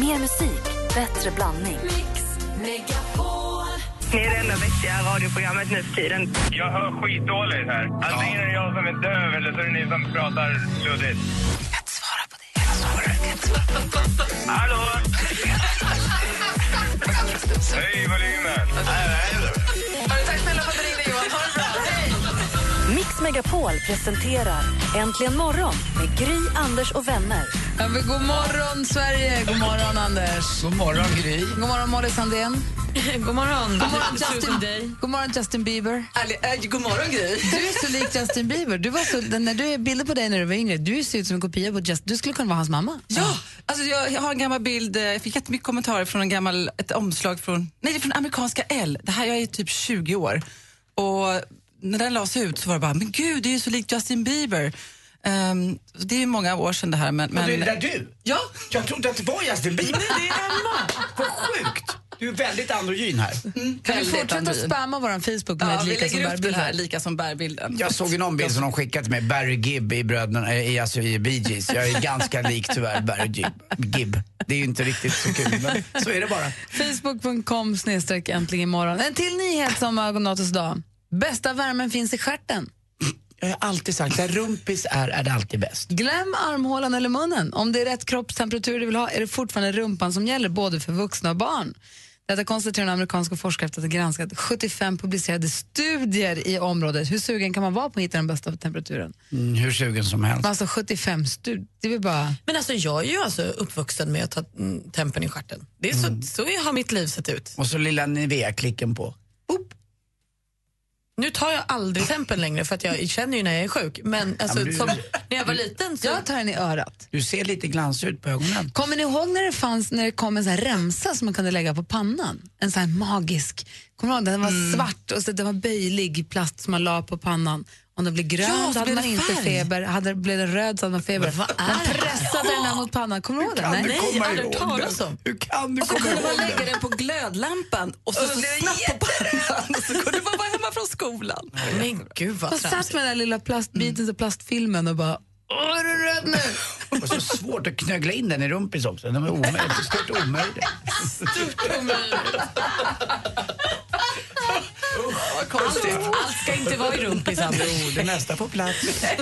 Mer musik, bättre blandning. Ni är det enda vettiga radioprogrammet nu för tiden. Jag hör skitdåligt här. Antingen är det jag som är döv eller så är det ni som pratar luddigt. Hallå? Hej, volymen. Tack snälla för att du ringde, Johan. Ha det bra. Hej! Mix Megapol presenterar Äntligen morgon med Gry, Anders och vänner. Ja, men god morgon, Sverige! God morgon, Anders. God morgon, Gry. God morgon, Molly Sandén. God morgon. God morgon, Justin, god morgon, Justin Bieber. Äh, god morgon, Gry. Du är så lik Justin Bieber. Du var så, när du är bilder på dig när du var yngre, du ser ut som en kopia på Justin. Du skulle kunna vara hans mamma. Ja, alltså jag, jag har en gammal bild, eh, jag fick jättemycket kommentarer från en gammal, ett omslag från, nej det är från amerikanska L. Det här, jag är typ 20 år. Och när den lades ut så var det bara, men gud det är ju så likt Justin Bieber. Ehm, det är många år sedan det här men... Och men det är där du? Ja, Jag trodde att det var Justin Bieber. nej, det är Emma. Vad sjukt! Du är väldigt androgyn här. Kan vi Väldigt fortsätta androgyn. spamma vår Facebook med Ja, ett vi lika som lägger upp den bärbild här, lika som bärbilden. Jag såg ju någon bild som de skickat till mig, Barry Gibb i bröderna, i, alltså i Bee Gees. Jag är ganska lik tyvärr Barry Gibb. Gibb. Det är ju inte riktigt så kul, men så är det bara. Facebook.com snedstreck äntligen imorgon. En till nyhet som har gått oss idag. Bästa värmen finns i stjärten. Jag har alltid sagt, där rumpis är, är det alltid bäst. Glöm armhålan eller munnen. Om det är rätt kroppstemperatur du vill ha är det fortfarande rumpan som gäller både för vuxna och barn. Detta konstaterar en amerikanska forskare efter att ha granskat 75 publicerade studier i området. Hur sugen kan man vara på att hitta den bästa temperaturen? Mm, hur sugen som helst. Alltså 75 studier, det är väl bara... Men alltså, jag är ju alltså uppvuxen med att ta mm, tempen i stjärten. Det är så, så har mitt liv sett ut. Och så lilla Nivea-klicken på. Boop. Nu tar jag aldrig tempen längre för att jag känner ju när jag är sjuk. Men, alltså, Ja, men du- som, när jag var liten så... Jag tar den i örat. Du ser lite glansig ut på ögonen. Kommer ni ihåg när det, fanns, när det kom en sån här remsa som man kunde lägga på pannan? En sån här magisk. Kommer du ihåg? Den var svart och så den var böjlig plast som man la på pannan. Om den blev grön Ja, så hade man det inte färg. feber. Hade, blev den röd så hade man feber. vad är Man pressade den här mot pannan. Kommer du ihåg du Nej. Nej, komma aldrig talas den? om. Hur kan du Och så komma kunde man lägga den? den på glödlampan och så, så snabbt på pannan och så kunde man vara hemma från skolan. Men gud vad Och satt tramsigt. med den här lilla plastbiten, så plastfilmen och bara Åh, är du röd nu? Och så svårt att knögla in den i rumpis också. Den var omöjligt. Stört omöjligt. Allt, allt ska inte vara i rumpis. Jo, det mesta får plats.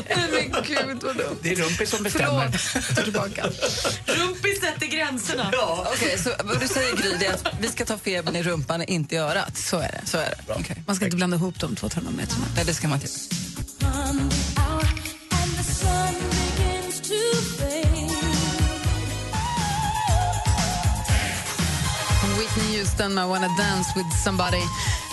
Men gud vad dumt. Det är rumpis som bestämmer. Förlåt, tillbaka. Rumpis sätter gränserna. Okej, så vad du säger Gry, det är att vi ska ta febern i rumpan, inte i örat. Så är det. Så är det. Okej. Man ska inte blanda ihop de två termometrarna. Nej, det ska man inte. Whitney Houston med Wanna Dance with somebody.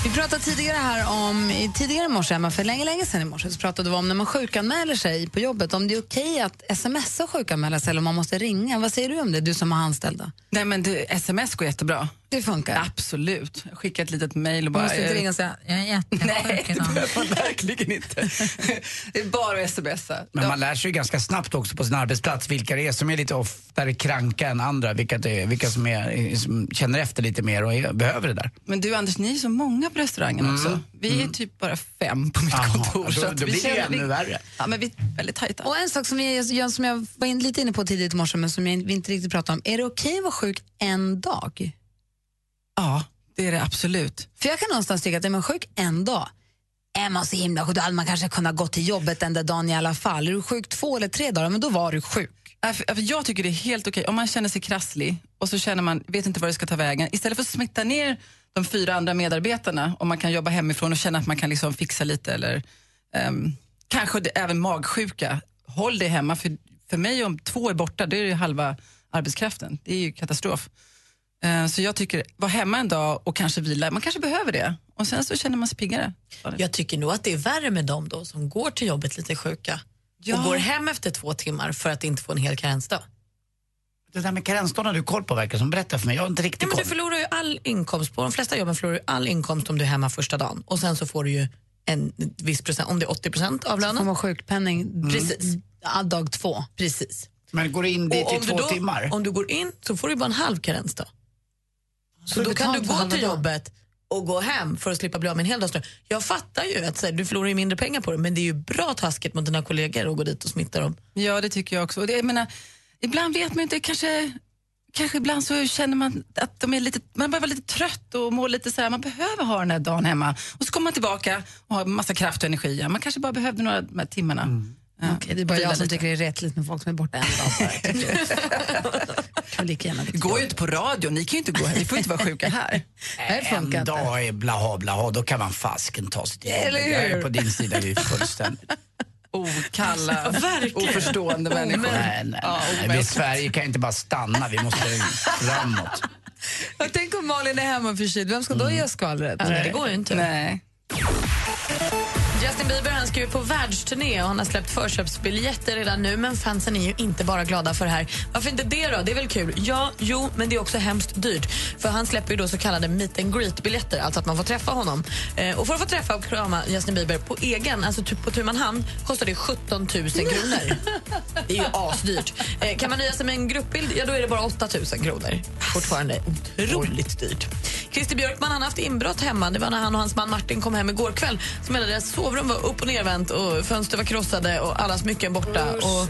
Vi pratade tidigare här om, tidigare i morse, Emma, för länge, länge sedan i morse, så pratade vi om när man sjukanmäler sig på jobbet, om det är okej att smsa och sjukanmäla sig eller om man måste ringa. Vad säger du om det, du som har anställda? Nej, men du, sms går jättebra. Det funkar. Absolut. Jag skickar ett litet mejl och bara... måste inte ringa och säga, jag är jättesjuk Nej, det behöver verkligen inte. det är bara att smsa. Men man lär sig ju ganska snabbt också på sin arbetsplats vilka det är som är lite oftare kranka än andra. Vilka, det är, vilka som, är, som känner efter lite mer och är, behöver det där. Men du Anders, ni är så många på restaurangen också. Vi är typ bara fem på mitt Jaha, kontor. då- så att då vi blir det ännu vi, värre. Ja, men vi är väldigt tajta. Och en sak som, jag- som jag var in, lite inne på tidigt i morse, men som jag, vi inte riktigt pratade om. Är det okej att vara sjuk en dag? Ja, det är det absolut. För jag kan någonstans tycka att är man sjuk en dag, är man så himla sjuk, då hade man kanske kunnat gå till jobbet den där dagen i alla fall. Är du sjuk två eller tre dagar, men då var du sjuk. Jag tycker det är helt okej om man känner sig krasslig och så känner man, vet inte var det ska ta vägen. Istället för att smitta ner de fyra andra medarbetarna om man kan jobba hemifrån och känna att man kan liksom fixa lite eller ehm, kanske det, även magsjuka. Håll dig hemma för, för mig om två är borta, då är det halva arbetskraften. Det är ju katastrof. Eh, så jag tycker, var hemma en dag och kanske vila, man kanske behöver det. Och sen så känner man sig piggare. Jag tycker nog att det är värre med dem då som går till jobbet lite sjuka Ja. och går hem efter två timmar för att inte få en hel karensdag. Det där med karensdagen har du koll på verkar som. Berätta för mig, jag har inte riktigt Ja, men koll. du förlorar ju all inkomst. På de flesta jobben förlorar du all inkomst om du är hemma första dagen. Och sen så får du ju en viss procent, om det är 80 procent av Får lönen. man sjukpenning Precis. ja, dag två. Precis. Men går in dit i två du då, timmar? om du går in så får du bara en halv karensdag. Så då kan du gå till jobbet och gå hem för att slippa bli av med en hel dags lön. Jag fattar ju att så här, du förlorar ju mindre pengar på det men det är ju bra taskigt mot dina kollegor att gå dit och smitta dem. Ja, det tycker jag också. Och det, jag menar, ibland vet man inte, kanske, kanske ibland så känner man att de är lite, man börjar vara lite trött och mår lite så här, man behöver ha den här dagen hemma. Och så kommer man tillbaka och har massa kraft och energi. Man kanske bara behövde några de här timmarna. Ja, Okej, det är bara vila jag som tycker det är rättligt med folk som är borta en dag Det går ju inte på radio, ni kan ju inte gå här, ni får inte vara sjuka här. Det funkar En inte. dag är blaha blaha, då kan man fasken ta sig till jobbet. Eller hur? Jag är på din sida vi är fullständigt. Okalla, oförstående människor. Nej, nej, Ja, nej. Vi i omänskligt. Sverige kan inte bara stanna, vi måste framåt. Tänk om Malin är hemma förkyld, vem ska då ge oss skvallret? Nej, det går ju inte. Nej. Justin Bieber han ska ju på världsturné och han har släppt förköpsbiljetter redan nu men fansen är ju inte bara glada för det här. Varför inte det då? Det är väl kul? Ja, jo, men det är också hemskt dyrt. För han släpper ju då så kallade meet and greet-biljetter, alltså att man får träffa honom. Eh, och för att få träffa och krama Justin Bieber på egen, alltså typ på tu man hand, kostar det 17 000 kronor. Det är ju asdyrt. Eh, kan man nöja sig med en gruppbild, ja då är det bara 8 000 kronor. Fortfarande otroligt dyrt. Christer Björkman han har haft inbrott hemma. Det var när han och hans man Martin kom hem igår kväll. Som hela deras sovrum var upp och nervänt och fönster var krossade och alla smycken borta. Och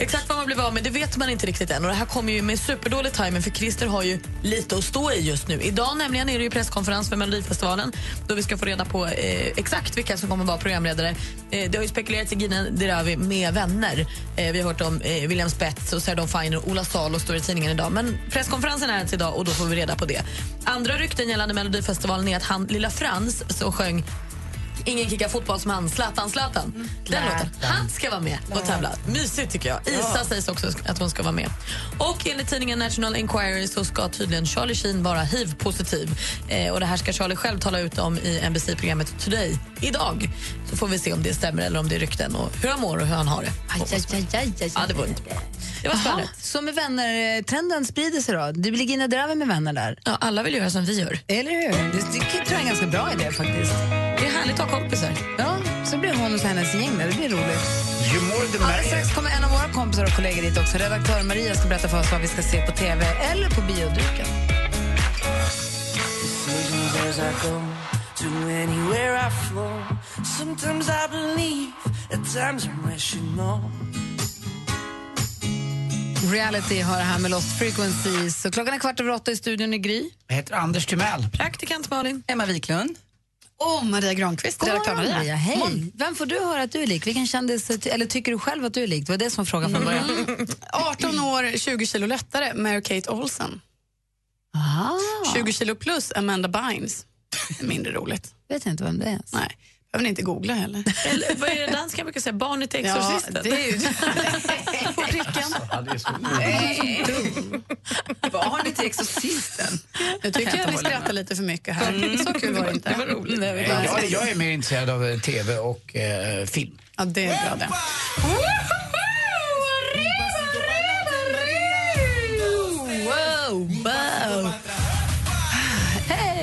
exakt vad man blev av med det vet man inte riktigt än. Och det här kommer ju med superdålig timing för Christer har ju lite att stå i just nu. Idag nämligen är det ju presskonferens för Melodifestivalen då vi ska få reda på eh, exakt vilka som kommer vara programledare. Eh, det har ju spekulerats i Gina Dirawi med vänner. Eh, vi har hört om eh, William Spets och Dawn Finer och Ola Salo står i tidningen idag. Men presskonferensen är alltså idag och då får vi reda på det. Andra rykten gällande Melodifestivalen är att han, lilla Frans, som sjöng Ingen kickar fotboll som han, Zlatan Zlatan. Den låten. Han ska vara med och tävla. Mysigt tycker jag. Isa sägs också att hon ska vara med. Och enligt tidningen National Enquiry så ska tydligen Charlie Sheen vara hiv-positiv. Eh, och det här ska Charlie själv tala ut om i NBC-programmet Today idag. Så får vi se om det stämmer eller om det är rykten och hur han mår och hur han har det. Aj, aj, aj, aj, aj. Ja, det var inte bra. Det var så med vänner, eh, trenden sprider sig då? Det blir Gina Dirawi med vänner där? Ja, alla vill göra som vi gör. Eller hur? Det, det tror jag är en ganska bra idé faktiskt. Det är härligt att ha kompisar. Ja, så blir hon och hennes gäng där. Det blir roligt. Ju more the Alldeles strax kommer en av våra kompisar och kollegor dit också. Redaktör Maria ska berätta för oss vad vi ska se på TV eller på bioduken. Reality har det här med Lost Frequencies. Så klockan är kvart över åtta i studion i Gry. Jag heter Anders Timell. Praktikant Malin. Emma Wiklund. Och Maria Granqvist, redaktör morgon, Maria. Hej. Vem får du höra att du är lik? Vilken kändis, eller tycker du själv att du är lik? Det var det som var frågan från början. 18 år, 20 kilo lättare, Mary-Kate Olsen. Aha. 20 kilo plus, Amanda Bynes. Mindre roligt. Vet inte vem det är. Nej, behöver inte googla heller. Eller, vad är det danska brukar säga? Barnet Ja, Exorcisten. det är ju. Ja, det är så Vad har ni till Exorcisten? Nu tycker jag ni skrattar lite för mycket här. Så kul var det inte. Det var roligt. Jag, jag är mer intresserad av eh, tv och eh, film. Ja, det är bra det. Wow, wow.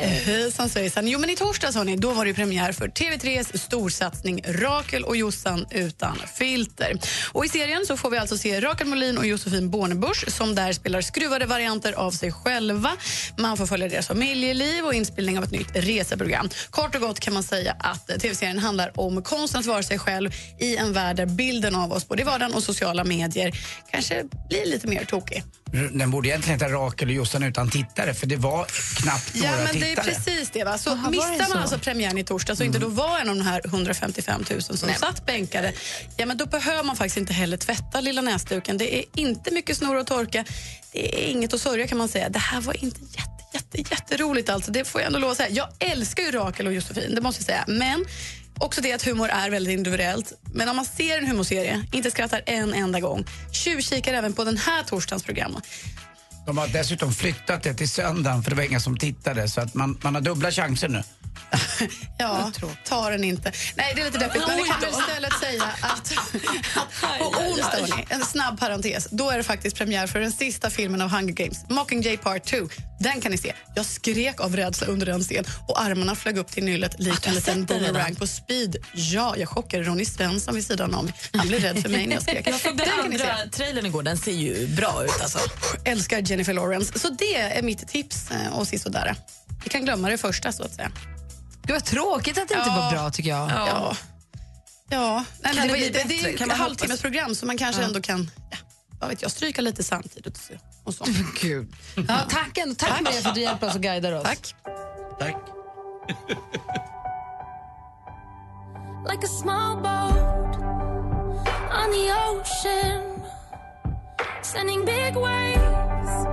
Hejsan svejsan. Jo men i torsdags hörni, då var det premiär för TV3s storsatsning Rakel och Jossan utan filter. Och I serien så får vi alltså se Rakel Molin och Josefin Bornebusch som där spelar skruvade varianter av sig själva. Man får följa deras familjeliv och inspelning av ett nytt reseprogram. Kort och gott kan man säga att TV-serien handlar om konsten att vara sig själv i en värld där bilden av oss både i vardagen och sociala medier kanske blir lite mer tokig. Den borde egentligen heta Rakel och Jossan utan tittare för det var knappt Ja, några men det är tittare. precis det. Va? Så Aha, missar så? man alltså premiären i torsdag så inte då var en av de här 155 000 som satt bänkade, ja, men då behöver man faktiskt inte heller tvätta lilla näsduken. Det är inte mycket snor att torka. Det är inget att sörja kan man säga. Det här var inte jätte, jätte, jätteroligt alltså. Det får jag ändå lov att säga. Jag älskar ju Rakel och Josefin, det måste jag säga. Men också det att humor är väldigt individuellt. Men om man ser en humorserie, inte skrattar en enda gång, tjuvkikar även på den här torsdagens program. De har dessutom flyttat det till söndagen för det var inga som tittade så att man, man har dubbla chanser nu. Ja, ta den inte. Nej, det är lite deppigt. Men vi kan istället säga att på onsdag, en snabb parentes, då är det faktiskt premiär för den sista filmen av Hunger Games, Mockingjay Part 2. Den kan ni se. Jag skrek av rädsla under den scenen och armarna flög upp till nyllet likt en liten boomerang på speed. Ja, jag chockade Ronny Svensson vid sidan om. Han blev rädd för mig när jag skrek. Jag såg den andra trailern igår, den ser ju bra ut alltså. Älskar Jennifer Lawrence. Så det är mitt tips eh, och sisådär. Vi kan glömma det första så att säga. Gud vad tråkigt att det inte Ja. var bra tycker jag. Ja. Ja, nej, Kan det det, bli det, det är Kan ett man halvtimmes hoppas? program så man kanske ändå kan ja, vad vet jag, stryka lite samtidigt. Och så. Och så. Gud. Ja, tack, ändå. tack, Maria för att du hjälper oss och guidar oss. Tack. Tack. like a small boat on the ocean, sending big waves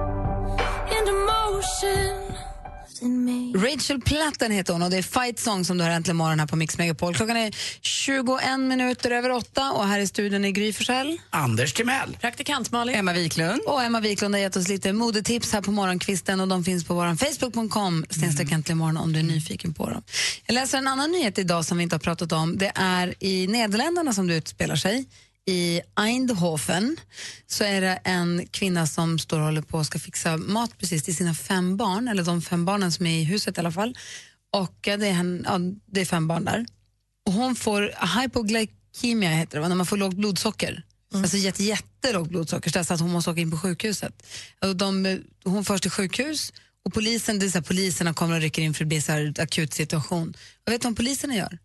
into motion. Rachel Platten heter hon och det är Fight Song som du har äntligen morgon här på Mix Megapol. Klockan är 21 minuter över åtta och här i studion är Gry Forssell. Anders Timell. Praktikant Malin. Emma Wiklund. Och Emma Wiklund har gett oss lite modetips här på morgonkvisten och de finns på vår facebook.com snedstreck äntligen morgon om du är nyfiken på dem. Jag läser en annan nyhet idag som vi inte har pratat om. Det är i Nederländerna som det utspelar sig. I Eindhoven så är det en kvinna som står och håller på och ska fixa mat precis till sina fem barn, eller de fem barnen som är i huset i alla fall. Och det är, hen, ja, det är fem barn där. Och hon får hypoglycemia, heter det, va? när man får lågt blodsocker. Alltså jätte, jättelågt blodsocker, så att hon måste åka in på sjukhuset. Och de, hon förs till sjukhus och polisen, det är så här, poliserna kommer och rycker in för det blir så här akut situation. Och vet du vad poliserna gör?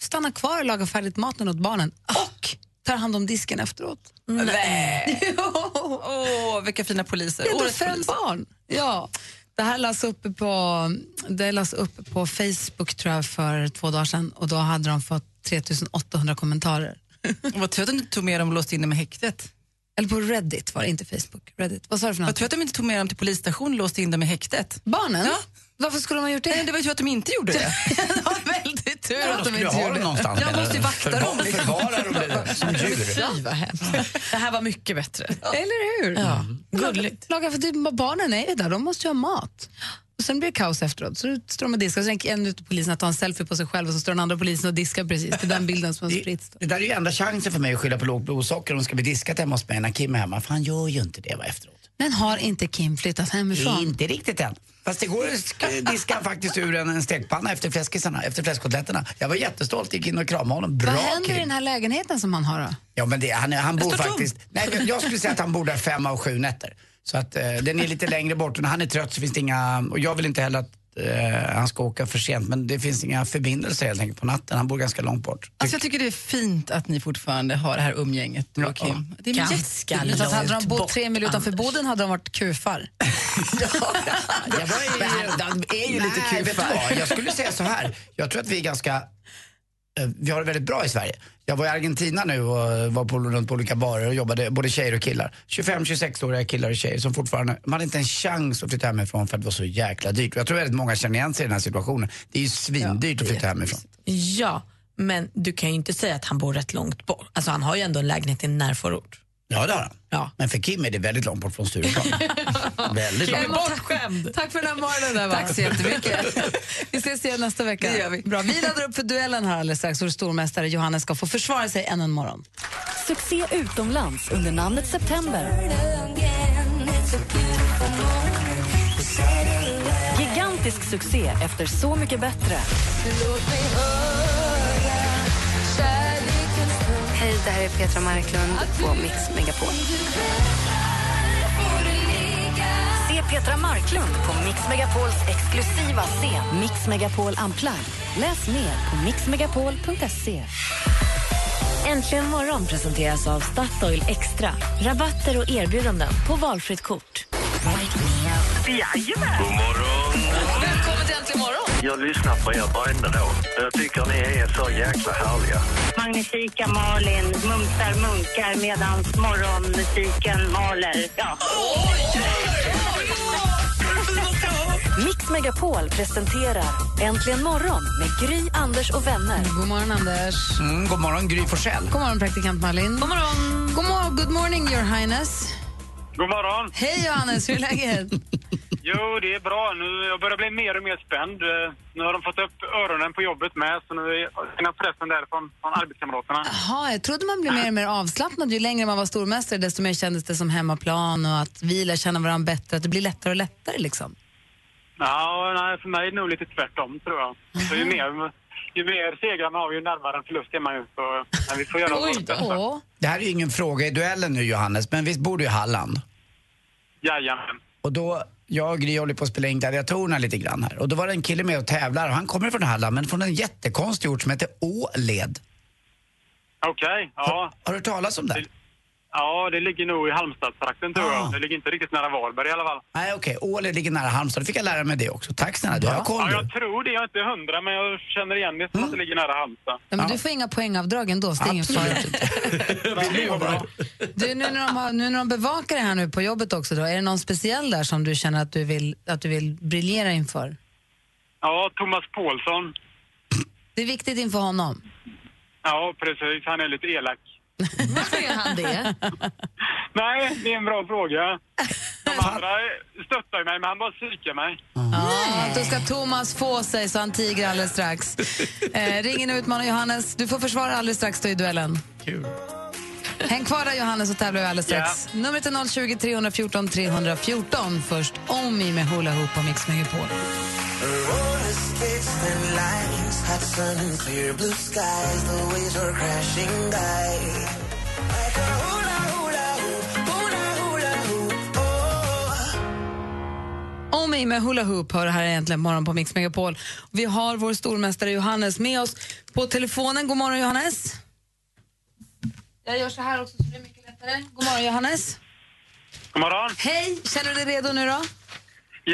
Stannar kvar och lagar färdigt maten åt barnen och tar hand om disken efteråt. Nej. Åh, vilka fina poliser. Det är Årets fem barn. Ja. Det här lades upp på, det lades upp på Facebook tror jag, för två dagar sedan och då hade de fått 3800 kommentarer. Vad tur att de inte tog med dem och låste in dem i häktet. Eller på Reddit var det, inte Facebook. Reddit. Vad sa du för något? tur att de inte tog med dem till polisstationen och låste in dem i häktet. Barnen? Ja. Varför skulle de ha gjort det? Nej, det var ju att de inte gjorde det. det väldigt tur att de inte jag gjorde det. någonstans? Jag måste ju vakta dem. Förvar- Förvara dem där som djur. Fy vad hemskt. Det här var mycket bättre. Eller hur? Ja, Laga- gulligt. Laga, för typ, barnen är ju där, de måste ju ha mat. Och sen blir det kaos efteråt. Så står de och diskar, sen en av poliserna tar en selfie på sig själv och så står den andra polisen och diskar precis. Det är den bilden som har Det, spritts. det där är ju enda chansen för mig att skylla på lågt blodsocker om det ska bli diskat hemma hos mig när Kim är hemma. För han gör ju inte det va, efteråt. Men har inte Kim flyttat hemifrån? Inte riktigt än. Fast igår sk- diskade han faktiskt ur en, en stekpanna efter fläskisarna, efter fläskkotletterna. Jag var jättestolt, gick in och kramade honom. Bra Vad händer Kim. i den här lägenheten som han har då? Ja men det, han, han bor tom. faktiskt... Nej, jag- jag skulle säga att han bor där fem av sju nätter. Så att eh, den är lite längre bort och när han är trött så finns det inga... Och jag vill inte heller att eh, han ska åka för sent men det finns inga förbindelser helt enkelt på natten. Han bor ganska långt bort. Alltså, jag tycker det är fint att ni fortfarande har det här umgänget, du och Kim. Det är Ganska jättefint. Så att hade de Långt bott tre mil utanför. Boden hade de varit kufar. Jag var i, de är ju lite Nej, du vad? Jag skulle säga så här. Jag tror att vi är ganska... eh, Vi har det väldigt bra i Sverige. Jag var i Argentina nu och var på, runt på olika barer och jobbade både tjejer och killar. 25-26-åriga killar och tjejer som fortfarande, de hade inte en chans att flytta hemifrån för att det var så jäkla dyrt. Jag tror väldigt många känner igen sig i den här situationen. Det är ju svindyrt att flytta hemifrån. Ja, men du kan ju inte säga att han bor rätt långt bort. Alltså han har ju ändå en lägenhet i en närförort. Ja, det har han. Ja. Men för Kim är det väldigt långt bort från Stureplan. väldigt långt. bortskämd. Tack för den här morgonen. Där, va? Tack så jättemycket. Vi ses igen nästa vecka. Det gör vi. Bra. Vi laddar upp för duellen här alldeles strax och stormästare Johannes ska få försvara sig ännu en morgon. Succé utomlands under namnet September. Gigantisk succé efter Så mycket bättre. Hej, det här är Petra Marklund på Mix Megapol. Se Petra Marklund på Mix Megapols exklusiva scen Mix Megapol Unplugged. Läs mer på mixmegapol.se. Äntligen morgon presenteras av Statoil Extra. Rabatter och erbjudanden på valfritt kort. Jajamän! God morgon! Jag lyssnar på er varenda dag. Jag tycker ni är så jäkla härliga. Magnifika Malin mumsar munkar medan morgonmusiken maler. Ja. Mix Megapol presenterar Äntligen morgon med Gry, Anders och vänner. God morgon, Anders. Mm, god morgon Gry Forssell. God morgon, praktikant Malin. God morgon. God morgon. Good morning, your highness. God morgon! Hej, Johannes. Hur är läget? Jo, det är bra. Nu, jag börjar bli mer och mer spänd. Eh, Nu har de fått upp öronen på jobbet med, så nu är pressen där från, från arbetskamraterna. Jaha, jag trodde man blev mer och mer avslappnad. Ju längre man var stormästare, desto mer kändes det som hemmaplan och att vi lär känna varandra bättre. Att det blir lättare och lättare. Liksom. Ja, nej, för mig är det nog lite tvärtom, tror jag. Så ju mer, ju mer segrar man har, ju närmare en förlust är man ju. Så, men vi får göra vårt bästa. Det här är ju ingen fråga i duellen nu Johannes, men visst bor du i Halland? Jajamän. Och då, jag och Gry håller på att spela in gladiatorerna lite grann här. Och då var det en kille med och tävlar och han kommer från Halland men från en jättekonstig ort som heter Åled. Okej, ja. Har du hört talas om det? Ja, det ligger nog i Halmstadstrakten tror Ah. jag. Det ligger inte riktigt nära Varberg i alla fall. Nej, okej. Åle ligger nära Halmstad. Då fick jag lära mig det också. Tack snälla, du har koll Ja, jag tror det. Jag är inte hundra, men jag känner igen det som att det ligger nära Halmstad. Ja, men Du får inga poängavdrag ändå, så det är ingen fara. Du, nu, när de har, nu när de bevakar det här nu på jobbet också, då, är det någon speciell där som du känner att du vill, att du vill briljera inför? Ja, Thomas Paulsson. Det är viktigt inför honom. Ja, precis. Han är lite elak. Varför är han det? Nej, det är en bra fråga. De andra stöttar mig, men han bara psykar mig. Ja, då ska Thomas få sig så han tiger alldeles strax. Eh, ring in och utmana Johannes. Du får försvara alldeles strax då i duellen. Kul. Häng kvar där Johannes så tävlar vi alldeles strax. Numret är 020 314 314. Först Omi med Hula Hoop på Mix Megapol. Roller skates and lines, hot sun and clear blue skies. The waves are crashing by. Like a hula hula hoop, hula hula hoop. Oh. Omi med Hula Hoop hör det här egentligen morgon på Mix Megapol. Vi har vår stormästare Johannes med oss på telefonen. God morgon Johannes. Jag gör så här också så det blir mycket lättare. God morgon Johannes. God morgon. Hej, känner du dig redo nu då?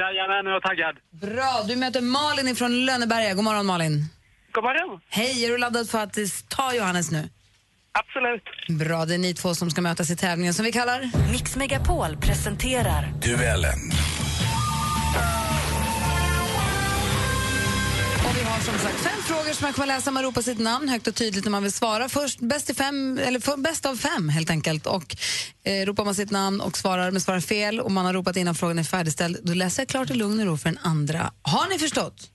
Jajamän, nu är jag taggad. Bra, du möter Malin ifrån Lönneberga. God morgon Malin. God morgon. Hej, är du laddad för att eh, ta Johannes nu? Absolut. Bra, det är ni två som ska mötas i tävlingen som vi kallar... Mix Megapol presenterar Duellen. Har som sagt fem frågor som man kommer läsa. Man ropar sitt namn högt och tydligt när man vill svara. Först bäst, i fem, eller för, bäst av fem helt enkelt. Och eh, ropar man sitt namn och svarar, men svarar fel och man har ropat innan frågan är färdigställd, då läser jag klart i lugn och ro för den andra. Har ni förstått?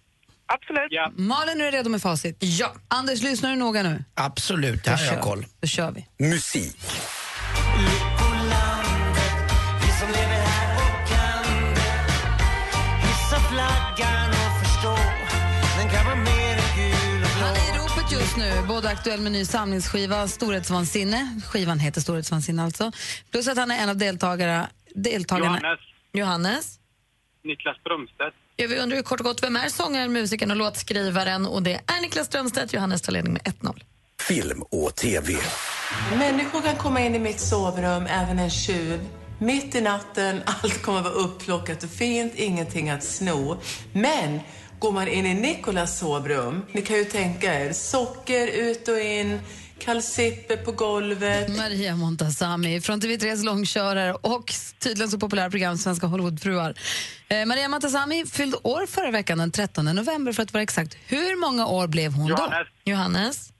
Absolut. Ja. Malin, är du redo med facit? Ja. Anders, lyssnar du noga nu? Absolut, det här har jag koll. Då kör vi. Musik. Just nu, både aktuell med ny samlingsskiva, Storhetsvansinne. Skivan heter Storhetsvansinne alltså. Plus att han är en av deltagare, deltagarna. Johannes. Johannes? Niklas Strömstedt. Ja, vi undrar ju kort och gott vem är sångaren, musikern och låtskrivaren och det är Niklas Strömstedt. Johannes tar ledning med 1-0. Film och TV. Människor kan komma in i mitt sovrum, även en tjuv. Mitt i natten, allt kommer vara upplockat och fint, ingenting att sno. Men går man in i Nikolas sovrum, ni kan ju tänka er, socker ut och in, kalsipper på golvet. Maria Montazami från TV3s långkörare och tydligen så populära program Svenska Hollywoodfruar. Eh, Maria Montazami fyllde år förra veckan den 13 november för att vara exakt. Hur många år blev hon då? Johannes. Johannes?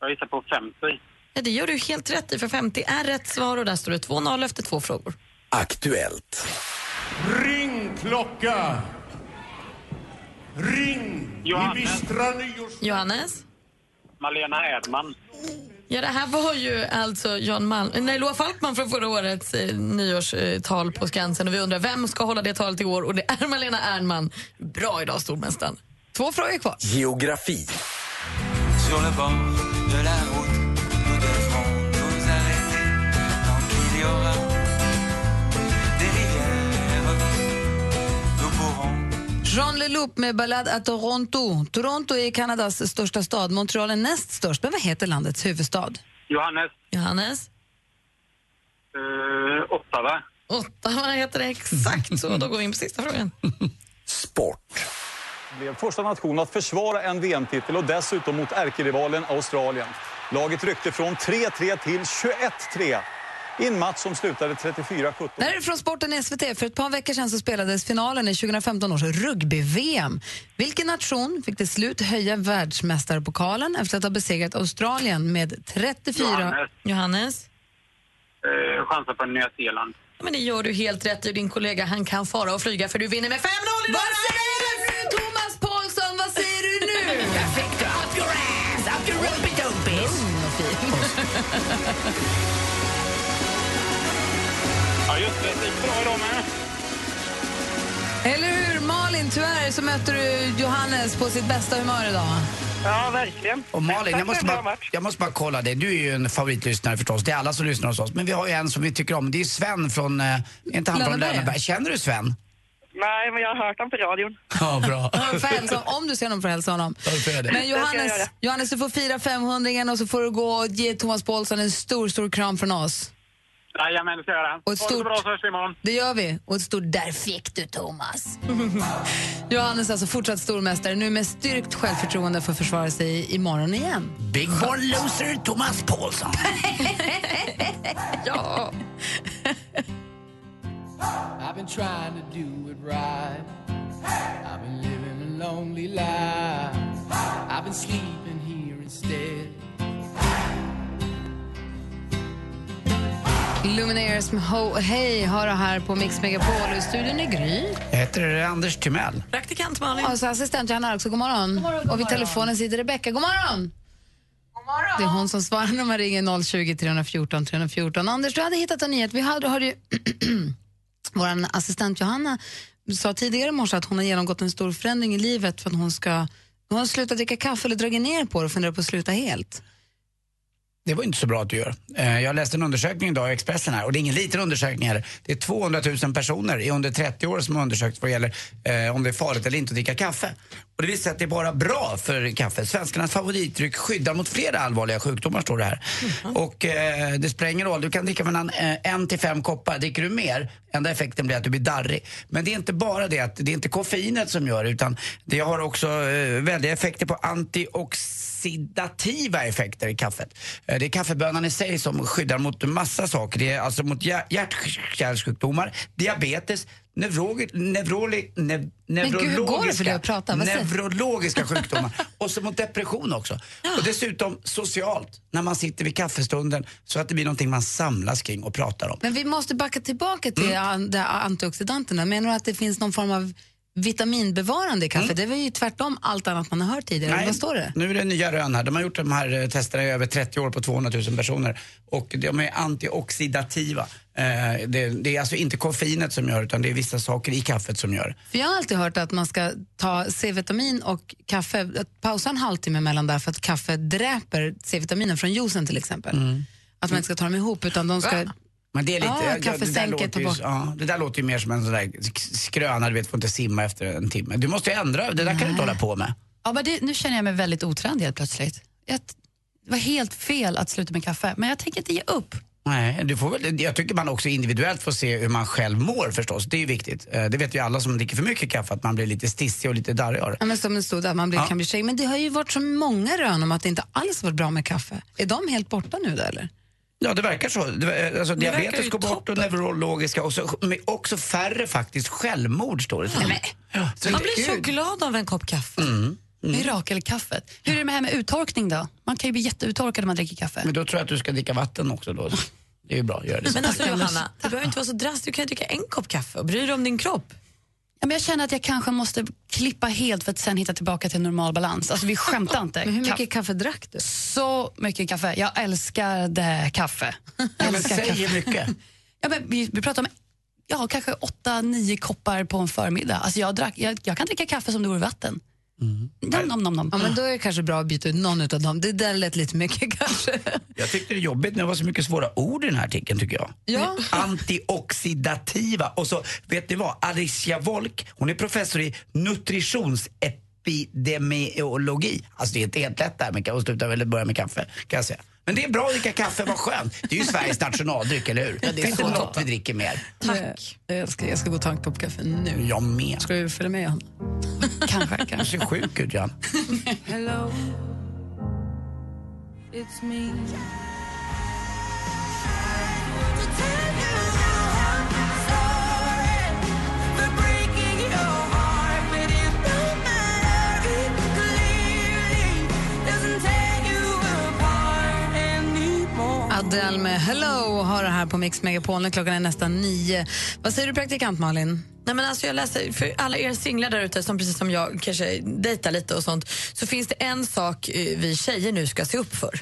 Jag gissar på 50. Ja, det gör du helt rätt i, för 50 är rätt svar och där står det 2-0 efter två frågor. Aktuellt. Ring klocka! Ring Johannes. i bistra nyårs... Johannes? Malena Erdman. Ja, det här var ju alltså Jan Mal nej, Loa Falkman från förra årets eh, nyårstal på Skansen och vi undrar vem ska hålla det talet i år och det är Malena Ernman. Bra idag, stormästaren. Två frågor kvar. Geografi. Jean Leloup med Ballad à Toronto. Toronto är Kanadas största stad. Montreal är näst störst. Men vad heter landets huvudstad? Johannes. Johannes? Uh, Ottawa. Ottawa heter det exakt så. Då går vi in på sista frågan. Sport. blev första nation att försvara en VM-titel och dessutom mot ärkerivalen Australien. Laget ryckte från 3-3 till 21-3 i en match som slutade 34-17. Det här är från Sporten i SVT. För ett par veckor sedan så spelades finalen i 2015 års rugby-VM. Vilken nation fick till slut höja världsmästarpokalen efter att ha besegrat Australien med 34... Johannes. Johannes? Uh, chansar på Nya Zeeland. Ja, men det gör du helt rätt i. Din kollega han kan fara och flyga för du vinner med 5-0 idag! Vad säger du, bra idag med. Eller hur? Malin, tyvärr så möter du Johannes på sitt bästa humör idag. Ja, verkligen. Och Malin, jag måste, bara, jag måste bara kolla det. Du är ju en favoritlyssnare förstås. Det är alla som lyssnar hos oss. Men vi har ju en som vi tycker om. Det är Sven från, eh, är inte han från. Lönneberg? Känner du Sven? Nej, men jag har hört dem på radion. Ja, bra. Hälsa, om du ser honom får du hälsa honom. Men Johannes. Johannes, du får fira 500 och så får du gå och ge Thomas Paulsson en stor, stor kram från oss. Jajamän, det ska jag göra. Och ett Ha det så stort- bra så hörs vi imorgon. Det gör vi. Och ett stort där fick du, Thomas. Johannes alltså fortsatt stormästare, nu med styrkt självförtroende för att försvara sig imorgon igen. Big born loser Thomas Paulsson. ja. I've been trying to do it right. I've been living a lonely life. I've been sleeping here instead. Lumineers med Ho Hey har det här på Mix Megapol i studion är Gry. Jag heter Anders Timell. Praktikant Malin. Och så assistent Johanna också, god morgon. och vid telefonen sitter Rebecka, god morgon. Det är hon som svarar när man ringer 020 314 314. Anders, du hade hittat en nyhet. Vi hade, hörde ju vår assistent Johanna sa tidigare i morse att hon har genomgått en stor förändring i livet för att hon ska hon har slutat dricka kaffe eller dragit ner på det och funderar på att sluta helt. Det var inte så bra att du gör. Eh, jag läste en undersökning idag i Expressen här och det är ingen liten undersökning heller. Det är 200 000 personer i under 30 år som har undersökts vad gäller eh, om det är farligt eller inte att dricka kaffe. Och det visar sig att det är bara bra för kaffe. Svenskarnas favoritdryck skyddar mot flera allvarliga sjukdomar står det här. Och eh, det spelar ingen roll, du kan dricka mellan eh, en till fem koppar. Dricker du mer, enda effekten blir att du blir darrig. Men det är inte bara det att det är inte koffeinet som gör utan det har också eh, väldiga effekter på antioxidativa effekter i kaffet. Eh, Det är kaffebönan i sig som skyddar mot massa saker. Det är alltså mot hjär- hjärt-kärlsjukdomar, diabetes, neurologi, neuroli, ne, Men gud, neurologiska sjukdomar och så mot depression också. Och dessutom socialt, när man sitter vid kaffestunden så att det blir någonting man samlas kring och pratar om. Men vi måste backa tillbaka till Mm. antioxidanterna. Menar du att det finns någon form av vitaminbevarande i kaffe? Det var ju tvärtom allt annat man har hört tidigare. Mm. Nej, Vad står det? Nu är det nya rön här. De har gjort de här eh, testerna i över 30 år på 200 000 personer. Och de är antioxidativa. Eh, det, det är alltså inte koffeinet som gör utan det är vissa saker i kaffet som gör. För jag har alltid hört att man ska ta C-vitamin och kaffe, pausa en halvtimme mellan där för att kaffe dräper C-vitaminen från juicen till exempel. Mm. Att man inte ska ta dem ihop utan de ska... Men det är lite, Ja, ja, det, där låter ju, ja, det där låter ju mer som en sån där sk- skröna, du vet, får inte simma efter en timme. Du måste ändra, det där kan du inte hålla på med. Ja, men det, nu känner jag mig väldigt otränad helt plötsligt. Jag, det var helt fel att sluta med kaffe, men jag tänker inte ge upp. Nej, du får väl, jag tycker man också individuellt får se hur man själv mår förstås. Det är ju viktigt. Eh, Det vet ju alla som dricker för mycket kaffe, att man blir lite stissig och lite darrig av det. Ja, men som det stod där, man blir, Ja. kan bli tjej. Men det har ju varit så många rön om att det inte alls varit bra med kaffe. Är de helt borta nu då eller? Ja, det verkar så. Det, alltså, Det diabetes går bort och neurologiska och så, men också färre faktiskt självmord står det. Ja, Man blir så glad av en kopp kaffe. Mm. Mirakelkaffet. Hur är det med det här med uttorkning då? Man kan ju bli jätteuttorkad när man dricker kaffe. Men då tror jag att du ska dricka vatten också då. Det är ju bra, gör det. Men alltså Johanna, du behöver inte vara så drastisk. Du kan ju dricka en kopp kaffe och bry dig om din kropp. Ja, men jag känner att jag kanske måste klippa helt för att sen hitta tillbaka till normal balans. Alltså vi skämtar inte. Men hur mycket Kaffe- kaffe drack du? Så mycket kaffe. Jag älskade kaffe. Ja, men Älskar säg kaffe. mycket. Ja, men vi, vi pratar om ja, kanske åtta, nio koppar på en förmiddag. Alltså jag, drack, jag, jag kan dricka kaffe som det vore vatten. Nom, nom, nom, nom. Ja, men då är det kanske bra att byta ut någon av dem. Det där lät lite mycket kanske. Jag tyckte det är jobbigt när det var så mycket svåra ord i den här artikeln tycker jag. Ja. Antioxidativa. Och så, vet ni vad? Alicia Wolk, hon är professor i nutritionsepidemiologi. Alltså det är inte helt lätt det här med att sluta eller börja med kaffe, kan jag säga. Men det är bra att dricka kaffe, vad skönt. Det är ju Sveriges nationaldryck, eller hur? Ja, det är inte så något vi dricker mer? Tack. Jag ska, jag ska gå och ta en kopp kaffe nu. Jag med. Ska du följa med Johanna? kanske. Du ser sjuk ut, Jan. Hello, it's me. Adele med Hello har det här på Mix Megapol klockan är nästan nio. Vad säger du praktikant Malin? Nej, men alltså jag läser, för alla er singlar där ute som precis som jag kanske dejtar lite och sånt så finns det en sak eh, vi tjejer nu ska se upp för.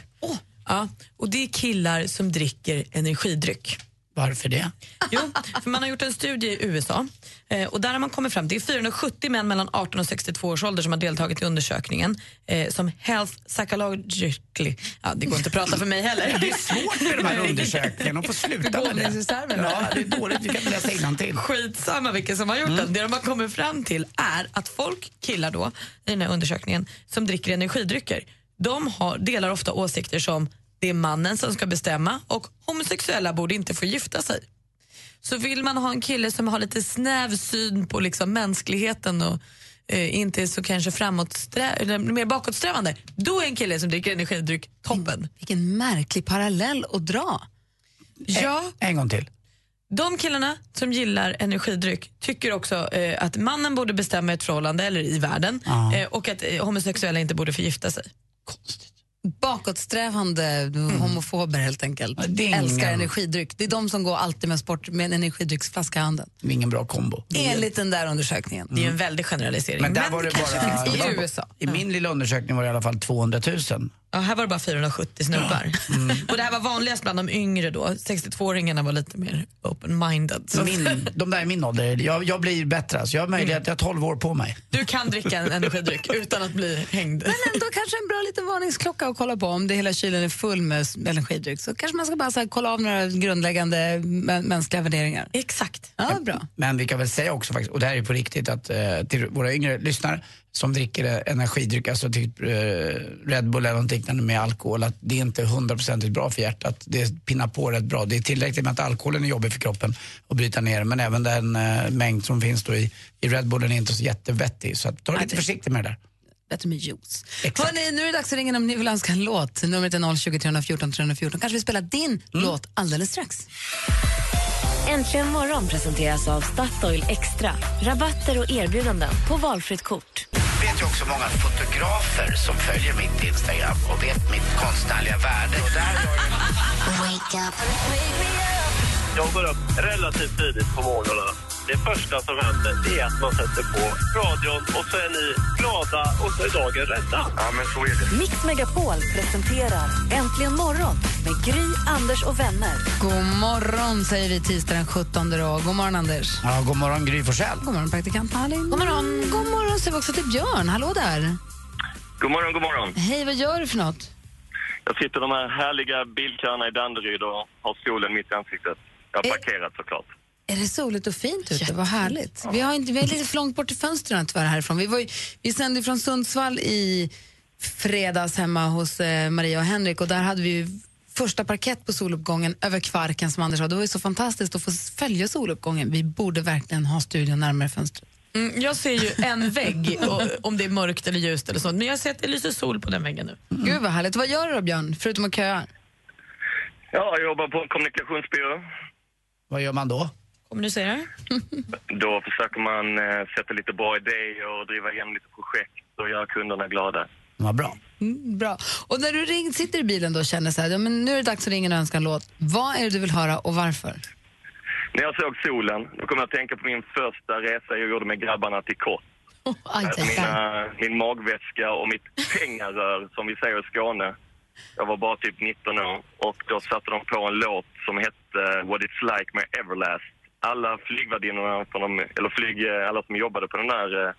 Ja, och det är killar som dricker energidryck. Varför det? Jo, för man har gjort en studie i USA eh, och där har man kommit fram, det är 470 män mellan 18 och 62 års ålder som har deltagit i undersökningen eh, som Health Psychologically, ja det går inte att prata för mig heller. Det är svårt med de här undersökningarna, de får sluta med det. Ja, det är dåligt, vi kan inte läsa innantill. Skitsamma vilka som har gjort den. Det de har kommit fram till är att folk, killar då, i den här undersökningen, som dricker energidrycker, de har, delar ofta åsikter som Det är mannen som ska bestämma och homosexuella borde inte få gifta sig. Så vill man ha en kille som har lite snäv syn på liksom mänskligheten och eh, inte är så kanske framåtsträ- eller mer bakåtsträvande, då är en kille som dricker energidryck toppen. Vilken märklig parallell att dra. Ja. En gång till. De killarna som gillar energidryck tycker också eh, att mannen borde bestämma ett förhållande eller i världen Ja. eh, och att eh, homosexuella inte borde förgifta sig. Bakåtsträvande homofober helt enkelt. är Älskar ingen- energidryck. Det är de som går alltid med sport med en energidrycksflaska i handen. Det är ingen bra kombo. Enligt den där undersökningen. Det är en väldig generalisering. Men där var det kanske bara... finns det var- i USA. I min lilla undersökning var det i alla fall 200 000. Ja, här var det bara 470 snubbar. Och det här var vanligast bland de yngre då. 62-åringarna var lite mer open-minded. Så Min, de där är min ålder. Jag, jag blir bättre. Alltså. Jag har möjlighet, jag har 12 år på mig. Du kan dricka en energidryck utan att bli hängd. Men ändå kanske en bra liten varningsklocka att kolla på om det hela kylen är full med energidryck. Så kanske man ska bara så här, kolla av några grundläggande mä- mänskliga värderingar. Exakt. Ja, bra. Men vi kan väl säga också faktiskt, och det här är på riktigt, att eh, till våra yngre lyssnare som dricker eh, energidryck, alltså typ eh, Red Bull eller något liknande med alkohol, att det är inte hundraprocentigt bra för hjärtat. Det pinnar på rätt bra. Det är tillräckligt med att alkoholen är jobbig för kroppen att bryta ner, men även den eh, mängd som finns då i, i Red Bullen är inte så jättevettig. Så att, ta det lite försiktigt med det där. Bättre med juice. Hörrni, nu är det dags att ringa om ni vill önska en låt. Numret är 020 314 314. Kanske vi spelar din låt alldeles strax. Äntligen morgon presenteras av Statoil Extra. Rabatter och erbjudanden på valfritt kort. Jag vet ju också många fotografer som följer mitt Instagram och vet mitt konstnärliga värde. Och där Jag går upp relativt tidigt på morgonen. Det första som händer det är att man sätter på radion och så är ni glada och så är dagen rädda. Ja, men så är det. Mix Megapol presenterar Äntligen morgon med Gry, Anders och vänner. God morgon säger vi tisdag den 17 då. God morgon Anders. Ja, god morgon Gry Forssell. God morgon praktikant Malin. God morgon. God morgon säger vi också till Björn. Hallå där. God morgon, god morgon. Hej, vad gör du för något? Jag sitter i de här härliga bilköerna i Danderyd och har solen mitt i ansiktet. Jag har parkerat såklart. Är det soligt och fint ute? Vad härligt. Vi, har inte, vi är lite för långt bort till fönstren tyvärr härifrån. Vi, var ju, vi sände från Sundsvall i fredags hemma hos eh, Maria och Henrik och där hade vi ju första parkett på soluppgången över Kvarken som Anders sa. Det var ju så fantastiskt att få följa soluppgången. Vi borde verkligen ha studion närmare fönstret. Mm, jag ser ju en vägg, och, om det är mörkt eller ljust eller sånt. Men jag ser att det lyser sol på den väggen nu. Gud vad härligt. Vad gör du då Björn, förutom att köa? Ja, jag jobbar på en kommunikationsbyrå. Vad gör man då? Kommunicerar? Då försöker man eh, sätta lite bra idéer och driva igenom lite projekt och göra kunderna glada. Vad bra. Mm, bra. Och när du ring, sitter i bilen då och känner så här, ja, men nu är det dags att ringa en låt. Vad är det du vill höra och varför? När jag såg solen, då kom jag att tänka på min första resa jag gjorde med grabbarna till aj, aj, aj. Mina, min magväska och mitt pengarör, som vi säger i Skåne. Jag var bara typ 19 år och då satte de på en låt som hette What It's Like med Everlast. Alla flygvärdinnorna, eller flyg, alla som jobbade på den där eh,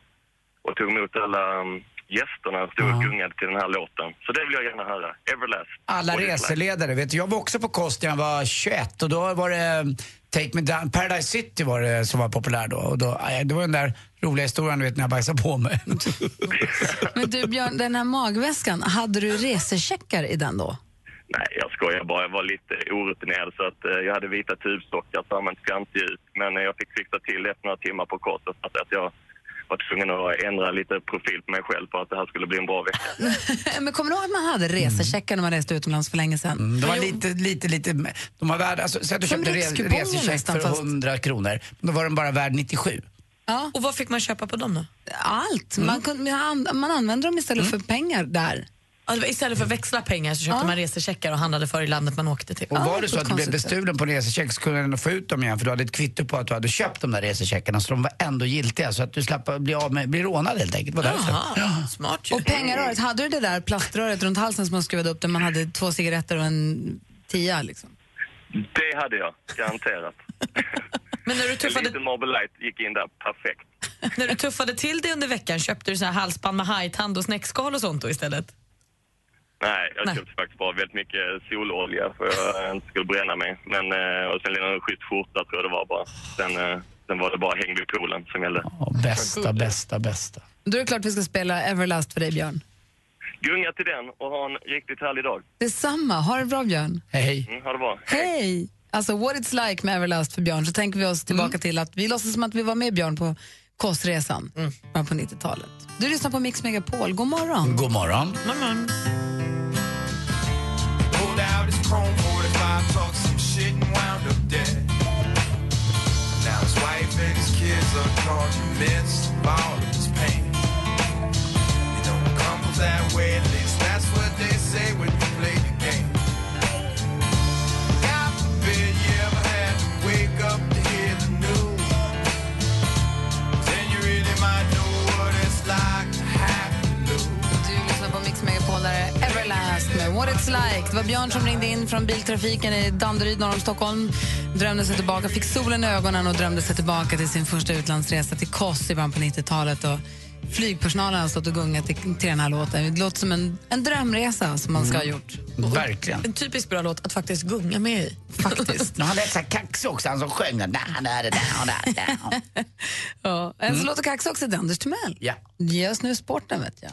och tog emot alla um, gästerna stod och gungade till den här låten. Så det vill jag gärna höra. Everlast. Alla reseledare. Vet du, jag var också på kost när jag var 21 och då var det eh, Take Me Down, Paradise City var det som var populär då. Och då det var den där roliga historien du vet när jag bajsade på mig. Men du Björn, den här magväskan, hade du resecheckar i den då? Nej, jag skojar bara. Jag var lite orutinerad så att eh, jag hade vita tubsockar så använde skantljus. Men eh, jag fick fixa till efter några timmar på kort och fattade att jag var tvungen att ändra lite profil på mig själv för att det här skulle bli en bra vecka. Men kommer du ihåg att man hade resecheckar när man reste utomlands för länge sedan? Mm, De var lite, lite, lite, de var värda, alltså, säg att du Som köpte re, resecheck för fast- 100 kronor. Då var den bara värd 97. Ja. Och vad fick man köpa på dem då? Allt. Man, kunde, man an- man använde dem istället för pengar där. Istället för att växla pengar så köpte Ja. man resecheckar och handlade för i landet man åkte till. Och var Ja, det så att du blev bestulen på en resecheck så kunde du ändå få ut dem igen för du hade ett kvitto på att du hade köpt de där resecheckarna så de var ändå giltiga så att du slapp bli, av med, bli rånad helt enkelt. Det var. Jaha, smart ju. Och pengaröret, hade du det där plaströret runt halsen som man skruvade upp där man hade två cigaretter och en tia liksom? Det hade jag, garanterat. Men när du En tuffade, liten Marble Light gick in där perfekt. när du tuffade till det under veckan, köpte du så här halsband med hajtand och snäckskal och sånt då istället? Nej, jag Nej. köpte faktiskt bara väldigt mycket sololja för jag inte skulle bränna mig. Men, eh, och sen en schysst skjorta tror jag det var bara. Sen, eh, sen var det bara häng vid poolen som gällde. Ja, bästa, bästa, bästa. Då är det klart vi ska spela Everlast för dig Björn. Gunga till den och ha en riktigt härlig dag. Detsamma. Ha det bra, Björn. Hej. Mm, ha det bra. Hej! Alltså What It's Like med Everlast för Björn så tänker vi oss tillbaka Mm. till att vi låtsas som att vi var med Björn på Kostresan Mm. på 90-talet. Du lyssnar på Mix Megapol. God morgon. God morgon. Pulled out his chrome 45, talked some shit and wound up dead. Now his wife and his kids are caught of all of his pain. It don't come that way, Björn som ringde in från biltrafiken i Danderyd norr om Stockholm. Drömde sig tillbaka, fick solen i ögonen och drömde sig tillbaka till sin första utlandsresa till Kos i början på 90-talet. Och flygpersonalen har stått och gungat till, till den här låten. Det låter som en, en drömresa som man ska ha gjort. Verkligen. En typiskt bra låt att faktiskt gunga med i. Faktiskt. Han lät så kaxig också, han som sjöng den. Där, där, där, där, där. Ja, en som låter kaxig också är Anders Timell. Ja. Ge oss nu sporten, vet jag.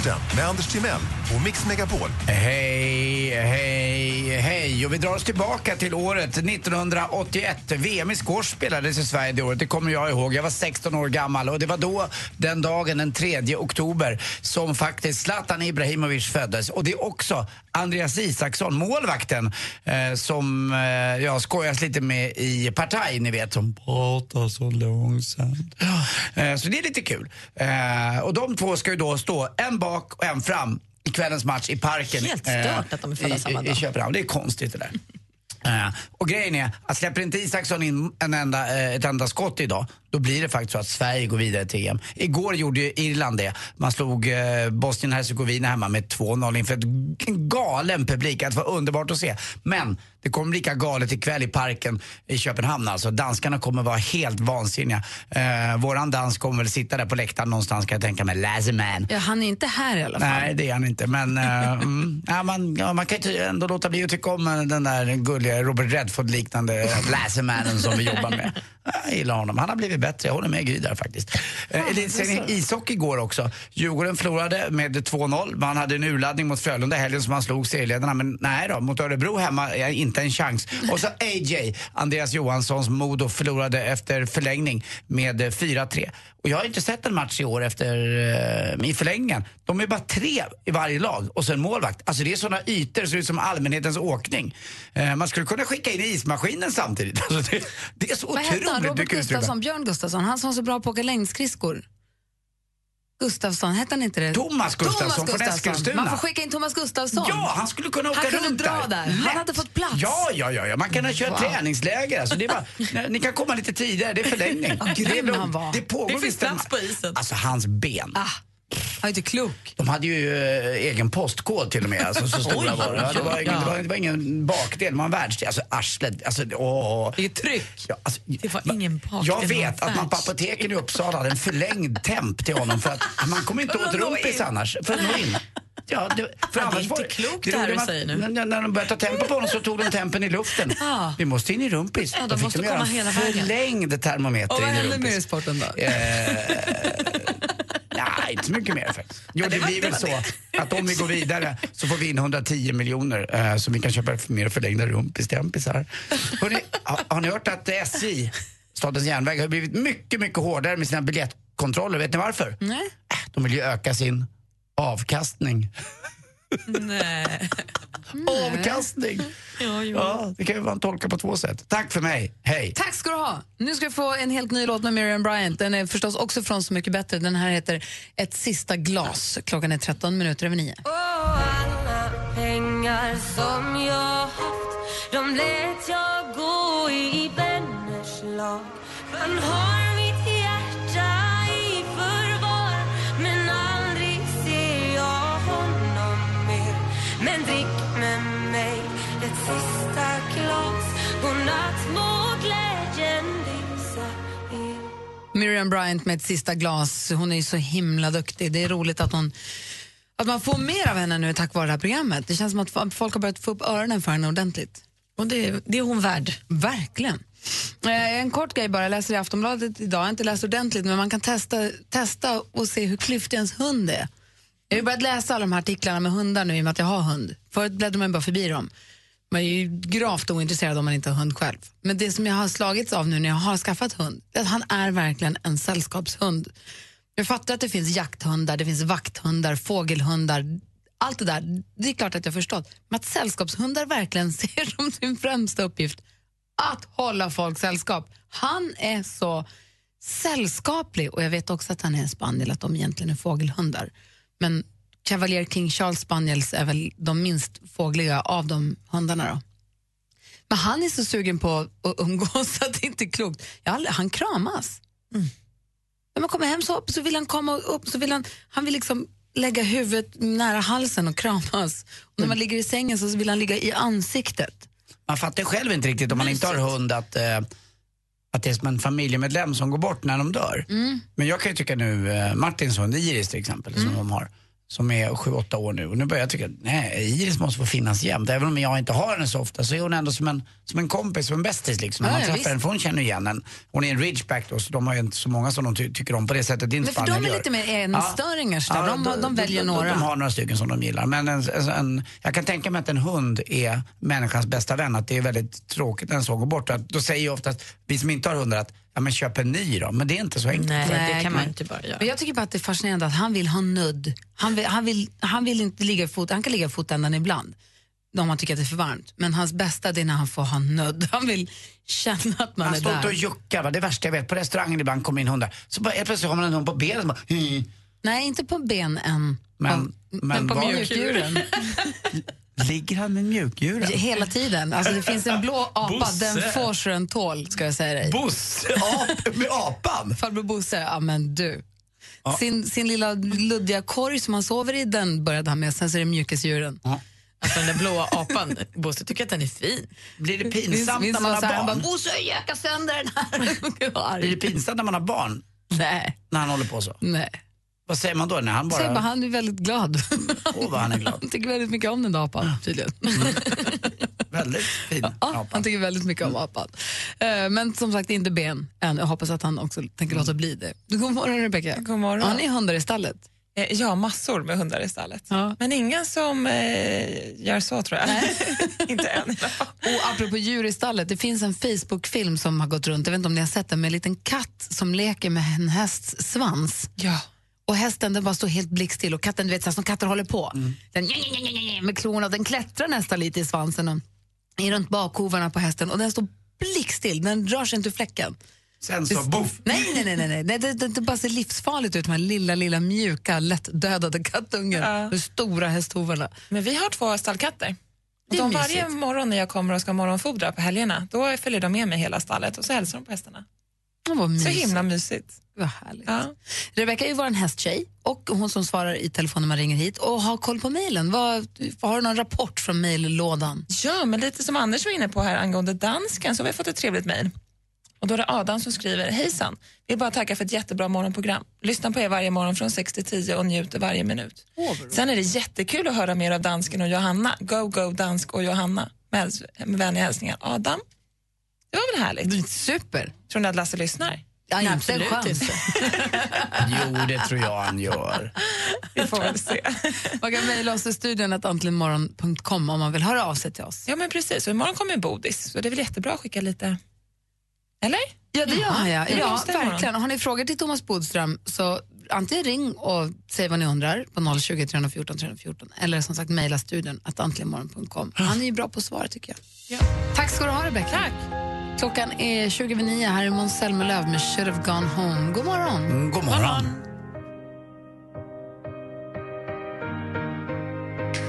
Sporten med Anders Timell och Mix Megapol. Hej, hej, hej. Och vi drar oss tillbaka till året 1981. VM i squash spelades i Sverige det året, det kommer jag ihåg. Jag var 16 år gammal och det var då, den dagen, den 3 oktober, som faktiskt Zlatan Ibrahimovic föddes. Och det är också Andreas Isaksson, målvakten, eh, som eh, jag skojas lite med i Partaj, ni vet, som pratar så långsamt. Eh, så det är lite kul. Eh, och de två ska ju då stå en bak och en fram i kvällens match i parken. Helt stört att de är födda samma dag. i Köpenhamn. Det är konstigt det där. Eh, och grejen är att släpper inte Isaksson in en enda, eh, ett enda skott idag, då blir det faktiskt så att Sverige går vidare till EM. Igår gjorde ju Irland det. Man slog eh, Bosnien-Hercegovina hemma med 2-0 inför en galen publik. Det var underbart att se. Men det kommer lika galet ikväll i parken i Köpenhamn. Alltså, danskarna kommer vara helt vansinniga. Eh, våran dansk kommer väl sitta där på läktaren någonstans kan jag tänka mig. Laserman. Ja, han är inte här i alla fall. Nej, det är han inte. Men eh, mm, ja, man, ja, man kan ju ändå låta bli att tycka om eh, den där gulliga Robert Redford-liknande Lasermannen som vi jobbar med. Jag gillar honom. Han har blivit bättre. Jag håller med Gry där faktiskt. Eh, Elitserien i ishockey igår också. Djurgården förlorade med 2-0. Man hade en urladdning mot Frölunda helgen som man slog serieledarna. Men nej då, mot Örebro hemma är inte en chans. Och så AJ, Andreas Johanssons Modo, förlorade efter förlängning med eh, 4-3. Och jag har inte sett en match i år efter eh, i förlängningen. De är bara tre i varje lag och så en målvakt. Alltså det är såna ytor så det är som allmänhetens åkning. Eh, man skulle kunna skicka in ismaskinen samtidigt. Alltså det, det är så Vad otroligt Robert mycket utrymme. Gustafsson, Björn Gustafsson, han som var så bra på att åka längdskridskor. Gustafsson, hette han inte det? Thomas Gustafsson från Eskilstuna. Man får skicka in Thomas Gustafsson. Ja, han skulle kunna åka han runt kunde dra där. Lätt. Han hade fått plats. Ja, ja, ja, ja. man kan ha kört Wow. träningsläger. Alltså, det är bara, ni kan komma lite tidigare, det är förlängning. Grym det, är han var. det pågår Det finns plats på isen. Alltså hans ben. Ah, han är inte klok. De hade ju eh, egen postkod till och med. Alltså, så stora var det. Det, var ingen, det, var, det var ingen bakdel, det var en världsdel. Alltså arslet, alltså åh. Vilket tryck. Ja, alltså, Det var ingen bakdel, jag vet att man på apoteken i Uppsala hade en förlängd temp till honom för att man kommer inte åt rumpis annars. För att nå in. Ja, det, för Ja, det är inte var- klokt det det här du säger nu. När, när de började ta tempo på honom så tog de tempen i luften. Ja. Vi måste in i rumpis. Ja, de måste de komma en hela vägen. förlängd termometer Och vad in i hände rumpis. mer i sporten då? Eh, Nej, inte så mycket mer faktiskt. Jo, det, blir väl så att om vi går vidare så får vi in 110 miljoner eh, så vi kan köpa mer förlängda rumpistempisar. Hörrni, har, har ni hört att SJ, Statens järnvägar, har blivit mycket, mycket hårdare med sina biljettkontroller? Vet ni varför? Nej. Äh, De vill ju öka sin avkastning. Nej. Avkastning! Ja, jo. Ja, det kan ju man tolka på två sätt. Tack för mig, hej! Tack ska du ha. Nu ska vi få en helt ny låt med Miriam Bryant. Den är förstås också från Så mycket bättre. Den här heter Ett sista glas. Klockan är 13 minuter över nio. alla pengar som jag haft De lät jag Miriam Bryant med ett sista glas. Hon är ju så himla duktig. Det är roligt att hon att man får mer av henne nu tack vare det här programmet. Det känns som att folk har börjat få upp öronen för henne ordentligt. Och det, det är hon värd. Verkligen. Eh, En kort grej bara, jag läser i Aftonbladet idag, jag har inte läst ordentligt men man kan testa, testa och se hur klyftig ens hund är. Jag har börjat läsa alla de här artiklarna med hundar nu i och med att jag har hund. Förut bläddrar man bara förbi dem. Man är ju gravt ointresserad om man inte har hund själv. Men det som jag har slagits av nu när jag har skaffat hund, är att han är verkligen en sällskapshund. Jag fattar att det finns jakthundar, det finns vakthundar, fågelhundar, allt det där. Det är klart att jag har förstått. Men att sällskapshundar verkligen ser som sin främsta uppgift att hålla folk sällskap. Han är så sällskaplig och jag vet också att han är en spaniel, att de egentligen är fågelhundar. Men Cavalier King Charles Spaniels är väl de minst fågliga av de hundarna då. Men han är så sugen på att umgås så att det inte är klokt. Aldrig, han kramas. När man kommer hem så, så vill han komma upp, så vill han, han vill liksom lägga huvudet nära halsen och kramas. Och när man ligger i sängen så vill han ligga i ansiktet. Man fattar själv inte riktigt om man inte har hund att, eh, att det är som en familjemedlem som går bort när de dör. Mm. Men jag kan ju tycka nu, eh, Martins hund Iris till exempel, som de har, som är 7-8 år nu. Och nu börjar jag tycka, nej, Iris måste få finnas jämt. Även om jag inte har henne så ofta så är hon ändå som en, som en kompis, som en bästis liksom. När Ja, man ja, träffar visst. henne, för hon känner igen en. Hon är en ridgeback då, så de har ju inte så många som de ty- tycker om på det sättet. Det är inte Men för de är gör. lite mer enstöringar, så där. de, de, väljer några. De har några stycken som de gillar. Men en, en, en, jag kan tänka mig att en hund är människans bästa vän. Att det är väldigt tråkigt när en så går bort. Att, då säger ju oftast vi som inte har hundar att ja, men köp en ny då. Men det är inte så enkelt. Men jag tycker bara att det är fascinerande att han vill ha nudd. Han vill, han vill, han vill inte ligga i fot, han kan ligga i fotändan ibland om han tycker att det är för varmt. Men hans bästa det är när han får ha nudd. Han vill känna att man Han är står ute där. och juckar. Va? Det värsta jag vet. På restaurangen ibland kommer in hundar. Så bara, plötsligt har man en hund på benet. och Bara. Nej, inte på ben än. Men, på, men på mjukdjuren. Ligger han med mjukdjuren? Hela tiden. Alltså, det finns en blå apa, Bosse. den får så den tål, ska jag säga dig. Bosse? Ap, med apan? Farbror Bosse, ja men du. Sin, sin lilla luddiga korg som han sover i, den började han med. Sen så är det mjukisdjuren. Alltså den där blåa apan, Bosse tycker att den är fin. Blir det pinsamt minns när man har bara, barn? Bosse, jag jäkar sönder den här. Blir det pinsamt när man har barn? Nej. När han håller på så? Nej. Vad säger man då? När han bara... bara, han är väldigt glad. Åh, vad han är glad. Han tycker väldigt mycket om den där apan, tydligen. Väldigt fin Ja, han tycker väldigt mycket om apan. Eh, Men som sagt, inte ben än. Jag hoppas att han också tänker låta bli det. God morgon, Rebecka. God morgon. Har ni hundar i stallet? Eh, Ja, massor med hundar i stallet. Men ingen som eh, gör så tror jag. inte än. Och apropå djur i stallet, det finns en Facebook-film som har gått runt, jag vet inte om ni har sett den, med en liten katt som leker med en hästs svans. Ja. Och hästen den bara står helt blickstill och katten, du vet så här som katter håller på. Mm. Den med klorna, den klättrar nästan lite i svansen och är runt bakhovarna på hästen och den står blickstill, den rör sig inte ur fläcken. Sen så, boff! Nej, nej, nej, nej, nej. nej det, det, det bara ser livsfarligt ut, de här lilla, lilla mjuka, lättdödade kattungen med stora hästhovarna. Men vi har två stallkatter. Och Det är de varje morgon när jag kommer och ska morgonfodra på helgerna, då följer de med mig hela stallet och så hälsar de på hästarna. Oh, Så himla mysigt. Vad härligt. Rebecka är vår hästtjej och hon som svarar i telefon när man ringer hit och har koll på mejlen. Har du någon rapport från mejllådan? Ja, men lite som Anders var inne på här angående dansken så har vi fått ett trevligt mejl. Och då är det Adam som skriver, hejsan, vill bara tacka för ett jättebra morgonprogram. Lyssnar på er varje morgon från 6 till 10 och njuter varje minut. Sen är det jättekul att höra mer av dansken och Johanna. Go, go, dansk och Johanna. Med, med vänliga hälsningar. Adam, det var väl härligt? Super. Tror ni att Lasse lyssnar? Ja, inte en absolut chans. inte. Jo, det tror jag han gör. Vi får väl se. Man kan mejla oss i studion att antligenmorgon.com om man vill höra av sig till oss. Ja, men precis. Och imorgon kommer Bodis, så det är väl jättebra att skicka lite... Eller? Ja, det gör det Ja, imorgon? verkligen. Har ni frågor till Thomas Bodström så antingen ring och säg vad ni undrar på 020 314 314 eller som sagt mejla studion att antligenmorgon.com. Han är ju bra på att svara tycker jag. Tack ska du ha Rebecca. Tack. Klockan är 20 över 9. Här är Måns Zelmerlöw med Should have gone home. God morgon. Mm, god morgon.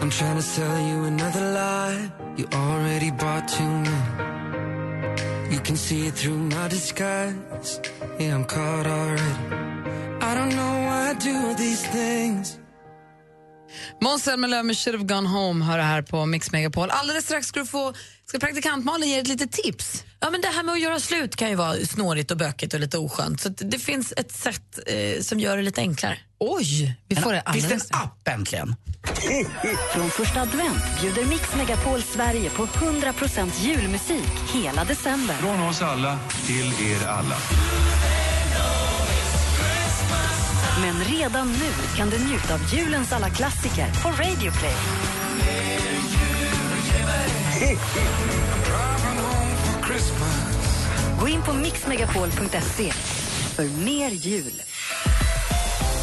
I'm trying to sell you another lie. You already bought too many. You can see it through my disguise. Yeah, I'm caught already. I don't know why I do these things. Måns Zelmerlöw med Should have gone home hör här på Mix Megapol. Alldeles strax ska du få, ska praktikant Malin ge ett litet tips. Ja, men det här med att göra slut kan ju vara snårigt och bökigt och lite oskönt. Så det finns ett sätt eh, som gör det lite enklare. Oj, vi får det Finns det en app äntligen? Från första advent bjuder Mix Megapol Sverige på 100% julmusik hela december. Från oss alla till er alla. Men redan nu kan du njuta av julens alla klassiker på Radio Play. Gå in på mixmegapol.se för mer jul.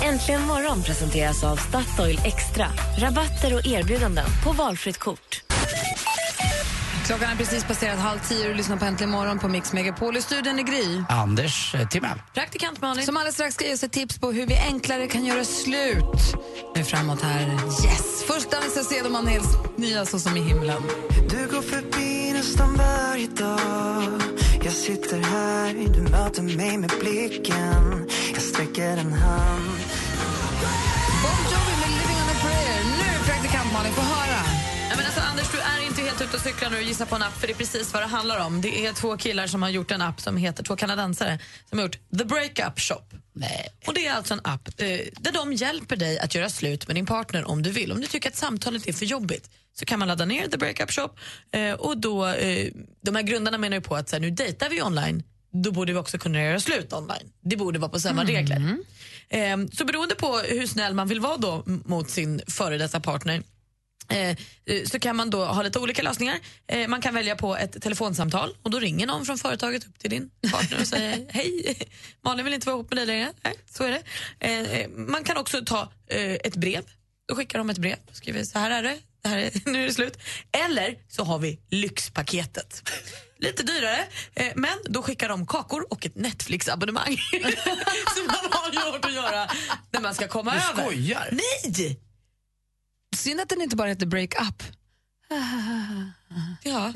Äntligen morgon presenteras av Statoil Extra. Rabatter och erbjudanden på valfritt kort. Klockan är precis passerat halv tio och du lyssnar på Äntligen morgon på Mix Megapol. I studion är Gry. Anders eh, Timell. Praktikant Malin. Som alldeles strax ska ge oss ett tips på hur vi enklare kan göra slut. Nu framåt här. Yes! Först Danny Saucedo Manels nya Så som i himlen. Du går förbi nästan varje dag jag sitter här, du möter mig med blicken Jag sträcker en hand Bon Jovi med Living on a prayer. Nu praktikant Malin, få höra. Anders, du är inte helt ute och cyklar nu och gissar på en app, för det är precis vad det handlar om. Det är två killar som har gjort en app som heter, två kanadensare, som har gjort The Breakup Shop. Nej. Och Det är alltså en app eh, där de hjälper dig att göra slut med din partner om du vill. Om du tycker att samtalet är för jobbigt så kan man ladda ner The Breakup Shop. Eh, och då, eh, de här grundarna menar ju på att så här, nu dejtar vi online, då borde vi också kunna göra slut online. Det borde vara på samma regler. Eh, så beroende på hur snäll man vill vara då mot sin före detta partner så kan man då ha lite olika lösningar. Eh, man kan välja på ett telefonsamtal och då ringer någon från företaget upp till din partner och säger hej, Malin vill inte vara ihop med dig längre. Nej, så är det. Eh, eh, man kan också ta eh, ett brev. Då skickar de ett brev och skriver så här är det, det här är, nu är det slut. Eller så har vi lyxpaketet. Lite dyrare, eh, men då skickar de kakor och ett Netflix-abonnemang. så man har gjort att göra när man ska komma Du över. skojar? Nej! Synd att den inte bara heter Break Up. Ja.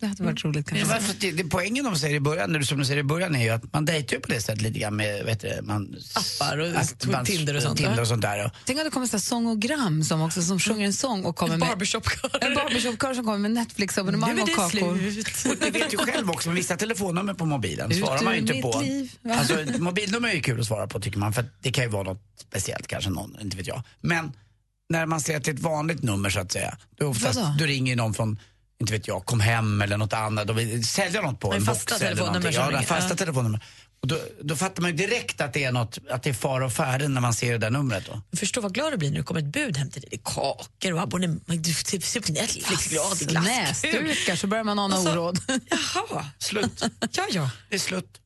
Det hade varit roligt kanske. men för att det, det, poängen de säger i början, eller som de säger i början är ju att man dejtar ju på det sättet lite grann med vet du, man, Appar och att man- Tinder och sånt, Tinder och sånt där. Och, Tänk om det kommer så här sångogram som också som sjunger en sång och kommer med Barbershopkör. en barbershopkör som kommer med Netflix-abonnemang Nu är och det kakor. slut. och ni vet ju själv också, med vissa telefonnummer på mobilen Ut svarar man ju inte på. liv? Alltså, mobilnummer är ju kul att svara på tycker man, för det kan ju vara något speciellt kanske, någon, inte vet jag. Men när man ser är ett vanligt nummer så att säga, då, oftast, Vadå? då ringer någon från inte vet jag, kom hem eller något annat och vill sälja något på en fasta box eller telefonnummer någonting. Ja, fasta ja. telefonnummer. Och då, då fattar man ju direkt att det är något, att det är fara och färden när man ser det där numret då. Förstå vad glad du blir när det kommer ett bud hem till dig. Det är kakor och abonnemang. Du ser på Netflix, glad i glass. Näsdukar så börjar man ana Alltså, oråd. Jaha. Slut. Ja, ja. Det är slut.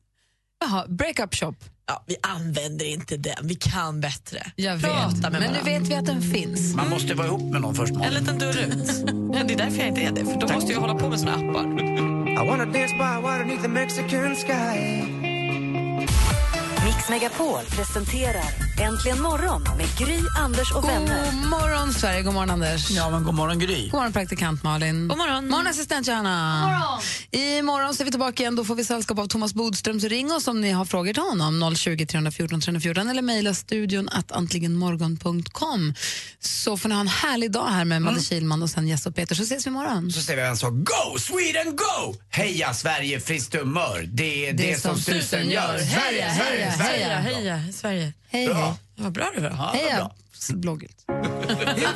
Jaha, breakup shop. Ja, vi använder inte den. Vi kan bättre. Jag Prata vet, med men nu vet vi att den finns. Man måste vara ihop med någon först. En liten dörr ut. Ja, det är därför jag inte är det, för då måste jag hålla på med såna appar. I wanna dance by water beneath the Mexican sky Mix Megapol presenterar Äntligen morgon med Gry, Anders och vänner. God morgon, Sverige. God morgon, Anders. Ja, men god morgon Gry. God morgon, praktikant Malin. God morgon. morgon assistent Johanna. I morgon så är vi tillbaka igen. Då får vi sällskap av Thomas Bodström. Så ring oss om ni har frågor till honom. 020 314 314 eller mejla studion att antligenmorgon.com. Så får ni ha en härlig dag här med Madde Kihlman och sen Jess och Peter. Så ses vi imorgon. Så säger vi en sak, Go Sweden Go! Heja Sverige, friskt humör. Det är det, som susen gör. Heja, heja, Heja, heja, Sverige. Hej, Bra. hej. Vad bra det var. Ja, vad Heja. bra. Blågult. If